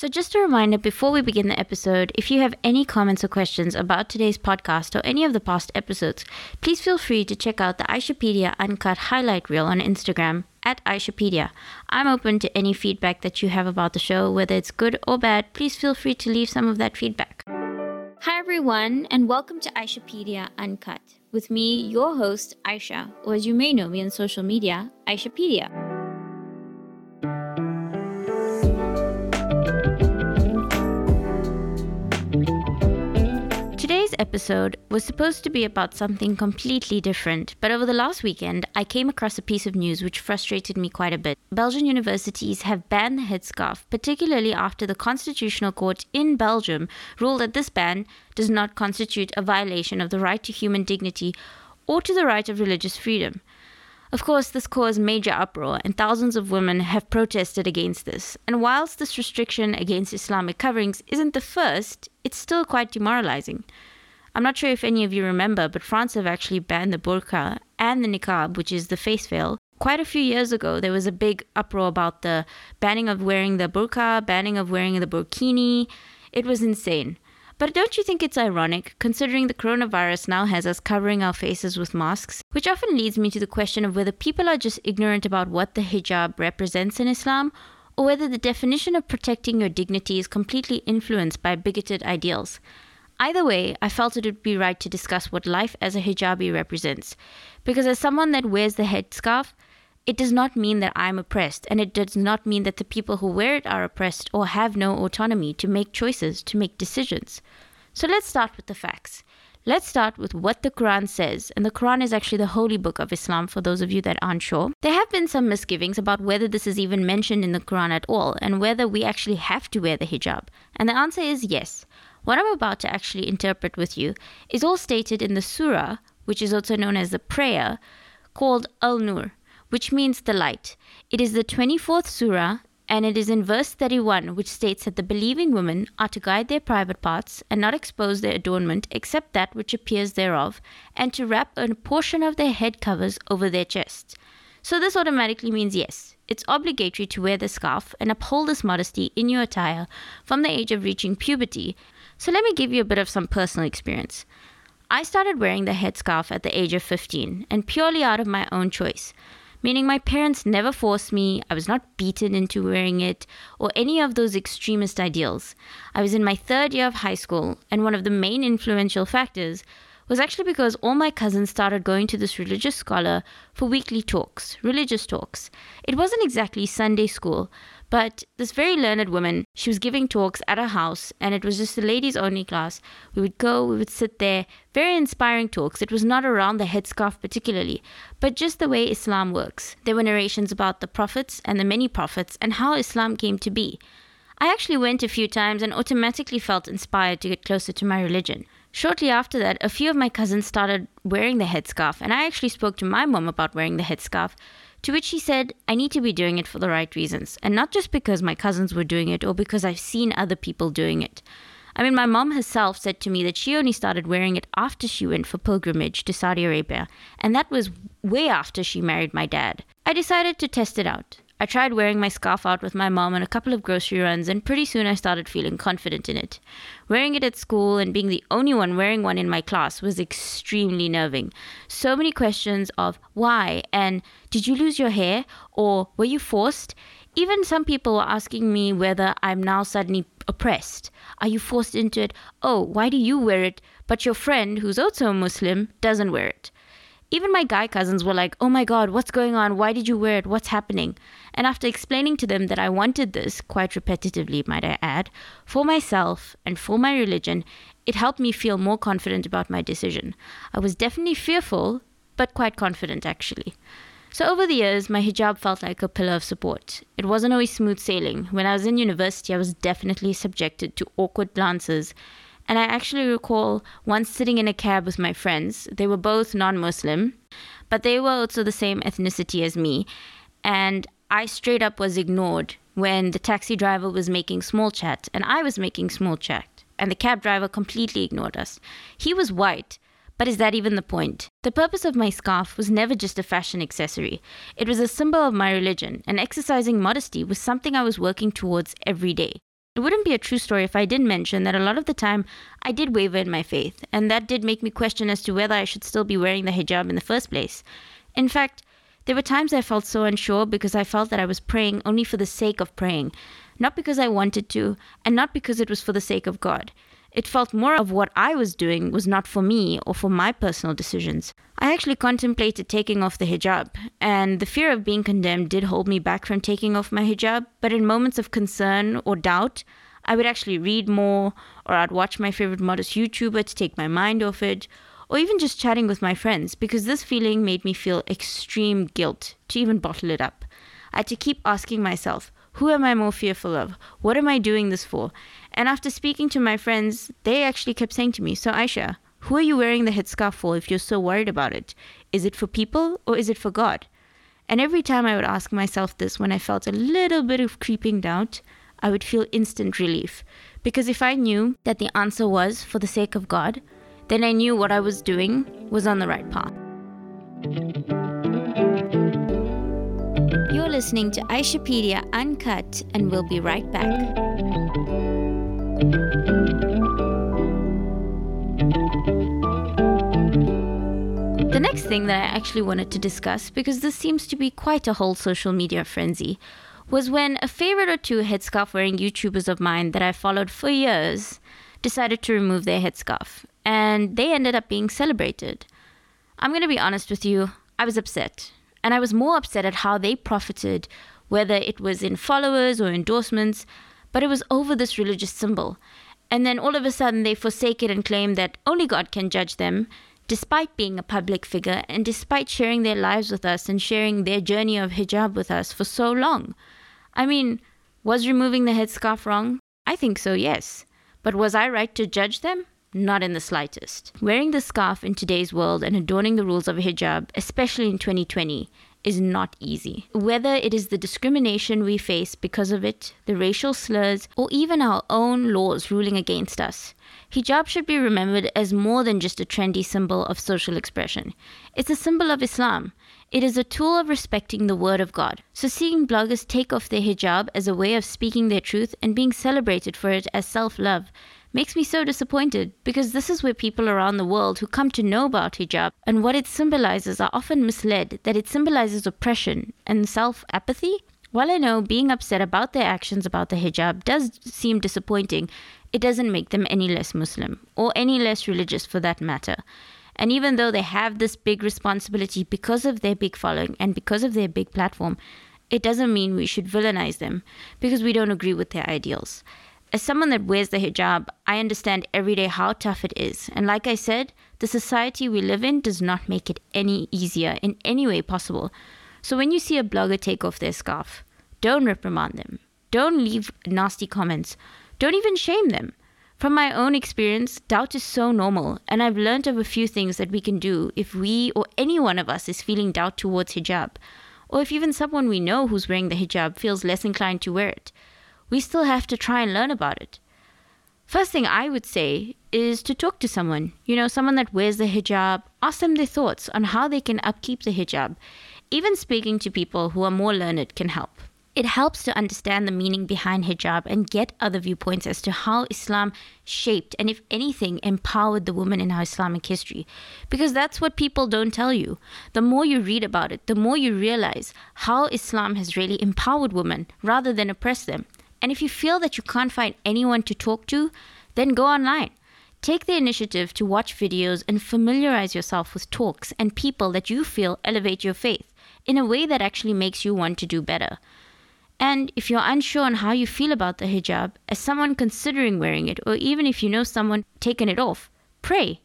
So, just a reminder before we begin the episode if you have any comments or questions about today's podcast or any of the past episodes, please feel free to check out the Aishapedia Uncut highlight reel on Instagram at Aishapedia. I'm open to any feedback that you have about the show, whether it's good or bad. Please feel free to leave some of that feedback. Hi, everyone, and welcome to Aishapedia Uncut with me, your host, Aisha, or as you may know me on social media, Aishapedia. Episode was supposed to be about something completely different, but over the last weekend, I came across a piece of news which frustrated me quite a bit. Belgian universities have banned the headscarf, particularly after the Constitutional Court in Belgium ruled that this ban does not constitute a violation of the right to human dignity or to the right of religious freedom. Of course, this caused major uproar, and thousands of women have protested against this. And whilst this restriction against Islamic coverings isn't the first, it's still quite demoralizing. I'm not sure if any of you remember, but France have actually banned the burqa and the niqab, which is the face veil. Quite a few years ago, there was a big uproar about the banning of wearing the burqa, banning of wearing the burkini. It was insane. But don't you think it's ironic, considering the coronavirus now has us covering our faces with masks? Which often leads me to the question of whether people are just ignorant about what the hijab represents in Islam, or whether the definition of protecting your dignity is completely influenced by bigoted ideals. Either way, I felt it would be right to discuss what life as a hijabi represents. Because as someone that wears the headscarf, it does not mean that I'm oppressed, and it does not mean that the people who wear it are oppressed or have no autonomy to make choices, to make decisions. So let's start with the facts. Let's start with what the Quran says, and the Quran is actually the holy book of Islam for those of you that aren't sure. There have been some misgivings about whether this is even mentioned in the Quran at all, and whether we actually have to wear the hijab. And the answer is yes. What I'm about to actually interpret with you is all stated in the surah, which is also known as the prayer, called Al Nur, which means the light. It is the 24th surah and it is in verse 31 which states that the believing women are to guide their private parts and not expose their adornment except that which appears thereof, and to wrap a portion of their head covers over their chests. So this automatically means yes, it's obligatory to wear the scarf and uphold this modesty in your attire from the age of reaching puberty so let me give you a bit of some personal experience. I started wearing the headscarf at the age of 15 and purely out of my own choice, meaning my parents never forced me, I was not beaten into wearing it, or any of those extremist ideals. I was in my third year of high school, and one of the main influential factors was actually because all my cousins started going to this religious scholar for weekly talks, religious talks. It wasn't exactly Sunday school, but this very learned woman, she was giving talks at her house, and it was just a ladies only class. We would go, we would sit there, very inspiring talks. It was not around the headscarf particularly, but just the way Islam works. There were narrations about the prophets and the many prophets and how Islam came to be. I actually went a few times and automatically felt inspired to get closer to my religion. Shortly after that, a few of my cousins started wearing the headscarf, and I actually spoke to my mom about wearing the headscarf. To which he said, I need to be doing it for the right reasons, and not just because my cousins were doing it or because I've seen other people doing it. I mean, my mom herself said to me that she only started wearing it after she went for pilgrimage to Saudi Arabia, and that was way after she married my dad. I decided to test it out. I tried wearing my scarf out with my mom on a couple of grocery runs, and pretty soon I started feeling confident in it. Wearing it at school and being the only one wearing one in my class was extremely nerving. So many questions of why and did you lose your hair or were you forced? Even some people were asking me whether I'm now suddenly oppressed. Are you forced into it? Oh, why do you wear it, but your friend, who's also a Muslim, doesn't wear it? Even my guy cousins were like, Oh my god, what's going on? Why did you wear it? What's happening? And after explaining to them that I wanted this, quite repetitively, might I add, for myself and for my religion, it helped me feel more confident about my decision. I was definitely fearful, but quite confident actually. So, over the years, my hijab felt like a pillar of support. It wasn't always smooth sailing. When I was in university, I was definitely subjected to awkward glances and I actually recall once sitting in a cab with my friends. They were both non Muslim, but they were also the same ethnicity as me. And I straight up was ignored when the taxi driver was making small chat and I was making small chat. And the cab driver completely ignored us. He was white, but is that even the point? The purpose of my scarf was never just a fashion accessory. It was a symbol of my religion, and exercising modesty was something I was working towards every day. It wouldn't be a true story if I didn't mention that a lot of the time I did waver in my faith, and that did make me question as to whether I should still be wearing the hijab in the first place. In fact, there were times I felt so unsure because I felt that I was praying only for the sake of praying, not because I wanted to, and not because it was for the sake of God. It felt more of what I was doing was not for me or for my personal decisions. I actually contemplated taking off the hijab, and the fear of being condemned did hold me back from taking off my hijab. But in moments of concern or doubt, I would actually read more, or I'd watch my favorite modest YouTuber to take my mind off it, or even just chatting with my friends, because this feeling made me feel extreme guilt to even bottle it up. I had to keep asking myself, who am I more fearful of? What am I doing this for? And after speaking to my friends, they actually kept saying to me, So, Aisha, who are you wearing the headscarf for if you're so worried about it? Is it for people or is it for God? And every time I would ask myself this when I felt a little bit of creeping doubt, I would feel instant relief. Because if I knew that the answer was for the sake of God, then I knew what I was doing was on the right path. You're listening to Aishapedia Uncut, and we'll be right back. The next thing that I actually wanted to discuss, because this seems to be quite a whole social media frenzy, was when a favorite or two headscarf wearing YouTubers of mine that I followed for years decided to remove their headscarf, and they ended up being celebrated. I'm going to be honest with you, I was upset. And I was more upset at how they profited, whether it was in followers or endorsements, but it was over this religious symbol. And then all of a sudden they forsake it and claim that only God can judge them, despite being a public figure and despite sharing their lives with us and sharing their journey of hijab with us for so long. I mean, was removing the headscarf wrong? I think so, yes. But was I right to judge them? Not in the slightest. Wearing the scarf in today's world and adorning the rules of hijab, especially in 2020, is not easy. Whether it is the discrimination we face because of it, the racial slurs, or even our own laws ruling against us, hijab should be remembered as more than just a trendy symbol of social expression. It's a symbol of Islam. It is a tool of respecting the word of God. So seeing bloggers take off their hijab as a way of speaking their truth and being celebrated for it as self-love makes me so disappointed because this is where people around the world who come to know about hijab and what it symbolizes are often misled that it symbolizes oppression and self apathy. While I know being upset about their actions about the hijab does seem disappointing, it doesn't make them any less Muslim or any less religious for that matter. And even though they have this big responsibility because of their big following and because of their big platform, it doesn't mean we should villainize them because we don't agree with their ideals as someone that wears the hijab, I understand every day how tough it is. And like I said, the society we live in does not make it any easier in any way possible. So when you see a blogger take off their scarf, don't reprimand them. Don't leave nasty comments. Don't even shame them. From my own experience, doubt is so normal, and I've learned of a few things that we can do if we or any one of us is feeling doubt towards hijab, or if even someone we know who's wearing the hijab feels less inclined to wear it we still have to try and learn about it. First thing I would say is to talk to someone, you know, someone that wears the hijab, ask them their thoughts on how they can upkeep the hijab. Even speaking to people who are more learned can help. It helps to understand the meaning behind hijab and get other viewpoints as to how Islam shaped and, if anything, empowered the woman in our Islamic history. Because that's what people don't tell you. The more you read about it, the more you realize how Islam has really empowered women rather than oppressed them. And if you feel that you can't find anyone to talk to, then go online. Take the initiative to watch videos and familiarize yourself with talks and people that you feel elevate your faith in a way that actually makes you want to do better. And if you're unsure on how you feel about the hijab, as someone considering wearing it, or even if you know someone taken it off, pray.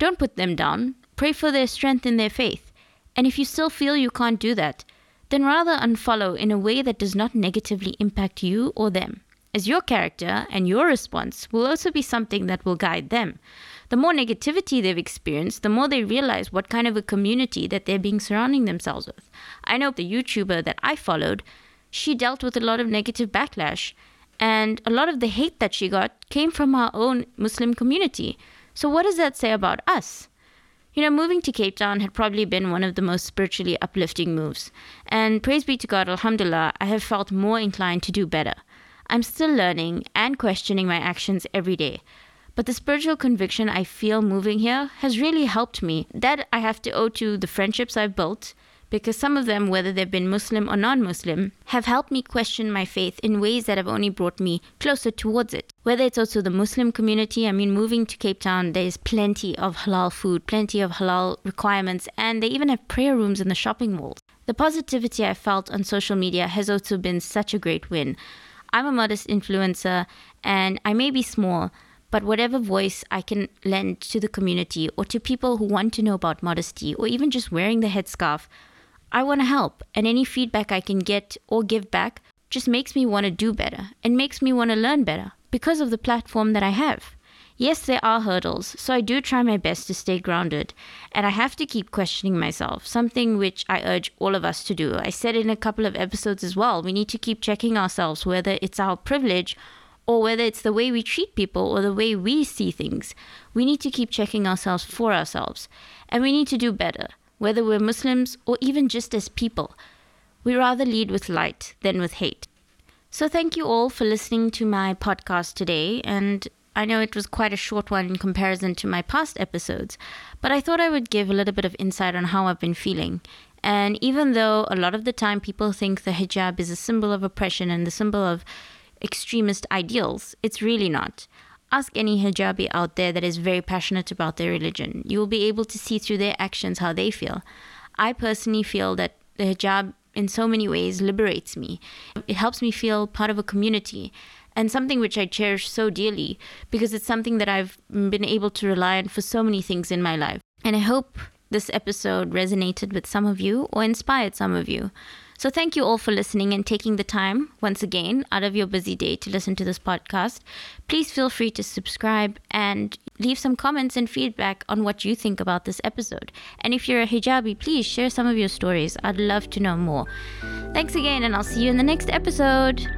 Don't put them down. Pray for their strength in their faith. And if you still feel you can't do that, then rather unfollow in a way that does not negatively impact you or them, as your character and your response will also be something that will guide them. The more negativity they've experienced, the more they realize what kind of a community that they're being surrounding themselves with. I know the YouTuber that I followed, she dealt with a lot of negative backlash, and a lot of the hate that she got came from her own Muslim community. So, what does that say about us? You know, moving to Cape Town had probably been one of the most spiritually uplifting moves. And praise be to God, Alhamdulillah, I have felt more inclined to do better. I'm still learning and questioning my actions every day. But the spiritual conviction I feel moving here has really helped me. That I have to owe to the friendships I've built, because some of them, whether they've been Muslim or non Muslim, have helped me question my faith in ways that have only brought me closer towards it. Whether it's also the Muslim community, I mean, moving to Cape Town, there's plenty of halal food, plenty of halal requirements, and they even have prayer rooms in the shopping malls. The positivity I felt on social media has also been such a great win. I'm a modest influencer, and I may be small, but whatever voice I can lend to the community or to people who want to know about modesty or even just wearing the headscarf, I want to help, and any feedback I can get or give back just makes me want to do better and makes me want to learn better because of the platform that I have. Yes, there are hurdles, so I do try my best to stay grounded, and I have to keep questioning myself, something which I urge all of us to do. I said in a couple of episodes as well, we need to keep checking ourselves whether it's our privilege or whether it's the way we treat people or the way we see things. We need to keep checking ourselves for ourselves, and we need to do better whether we're Muslims or even just as people. We rather lead with light than with hate. So, thank you all for listening to my podcast today. And I know it was quite a short one in comparison to my past episodes, but I thought I would give a little bit of insight on how I've been feeling. And even though a lot of the time people think the hijab is a symbol of oppression and the symbol of extremist ideals, it's really not. Ask any hijabi out there that is very passionate about their religion. You will be able to see through their actions how they feel. I personally feel that the hijab, in so many ways, liberates me. It helps me feel part of a community and something which I cherish so dearly because it's something that I've been able to rely on for so many things in my life. And I hope this episode resonated with some of you or inspired some of you. So, thank you all for listening and taking the time, once again, out of your busy day to listen to this podcast. Please feel free to subscribe and leave some comments and feedback on what you think about this episode. And if you're a hijabi, please share some of your stories. I'd love to know more. Thanks again, and I'll see you in the next episode.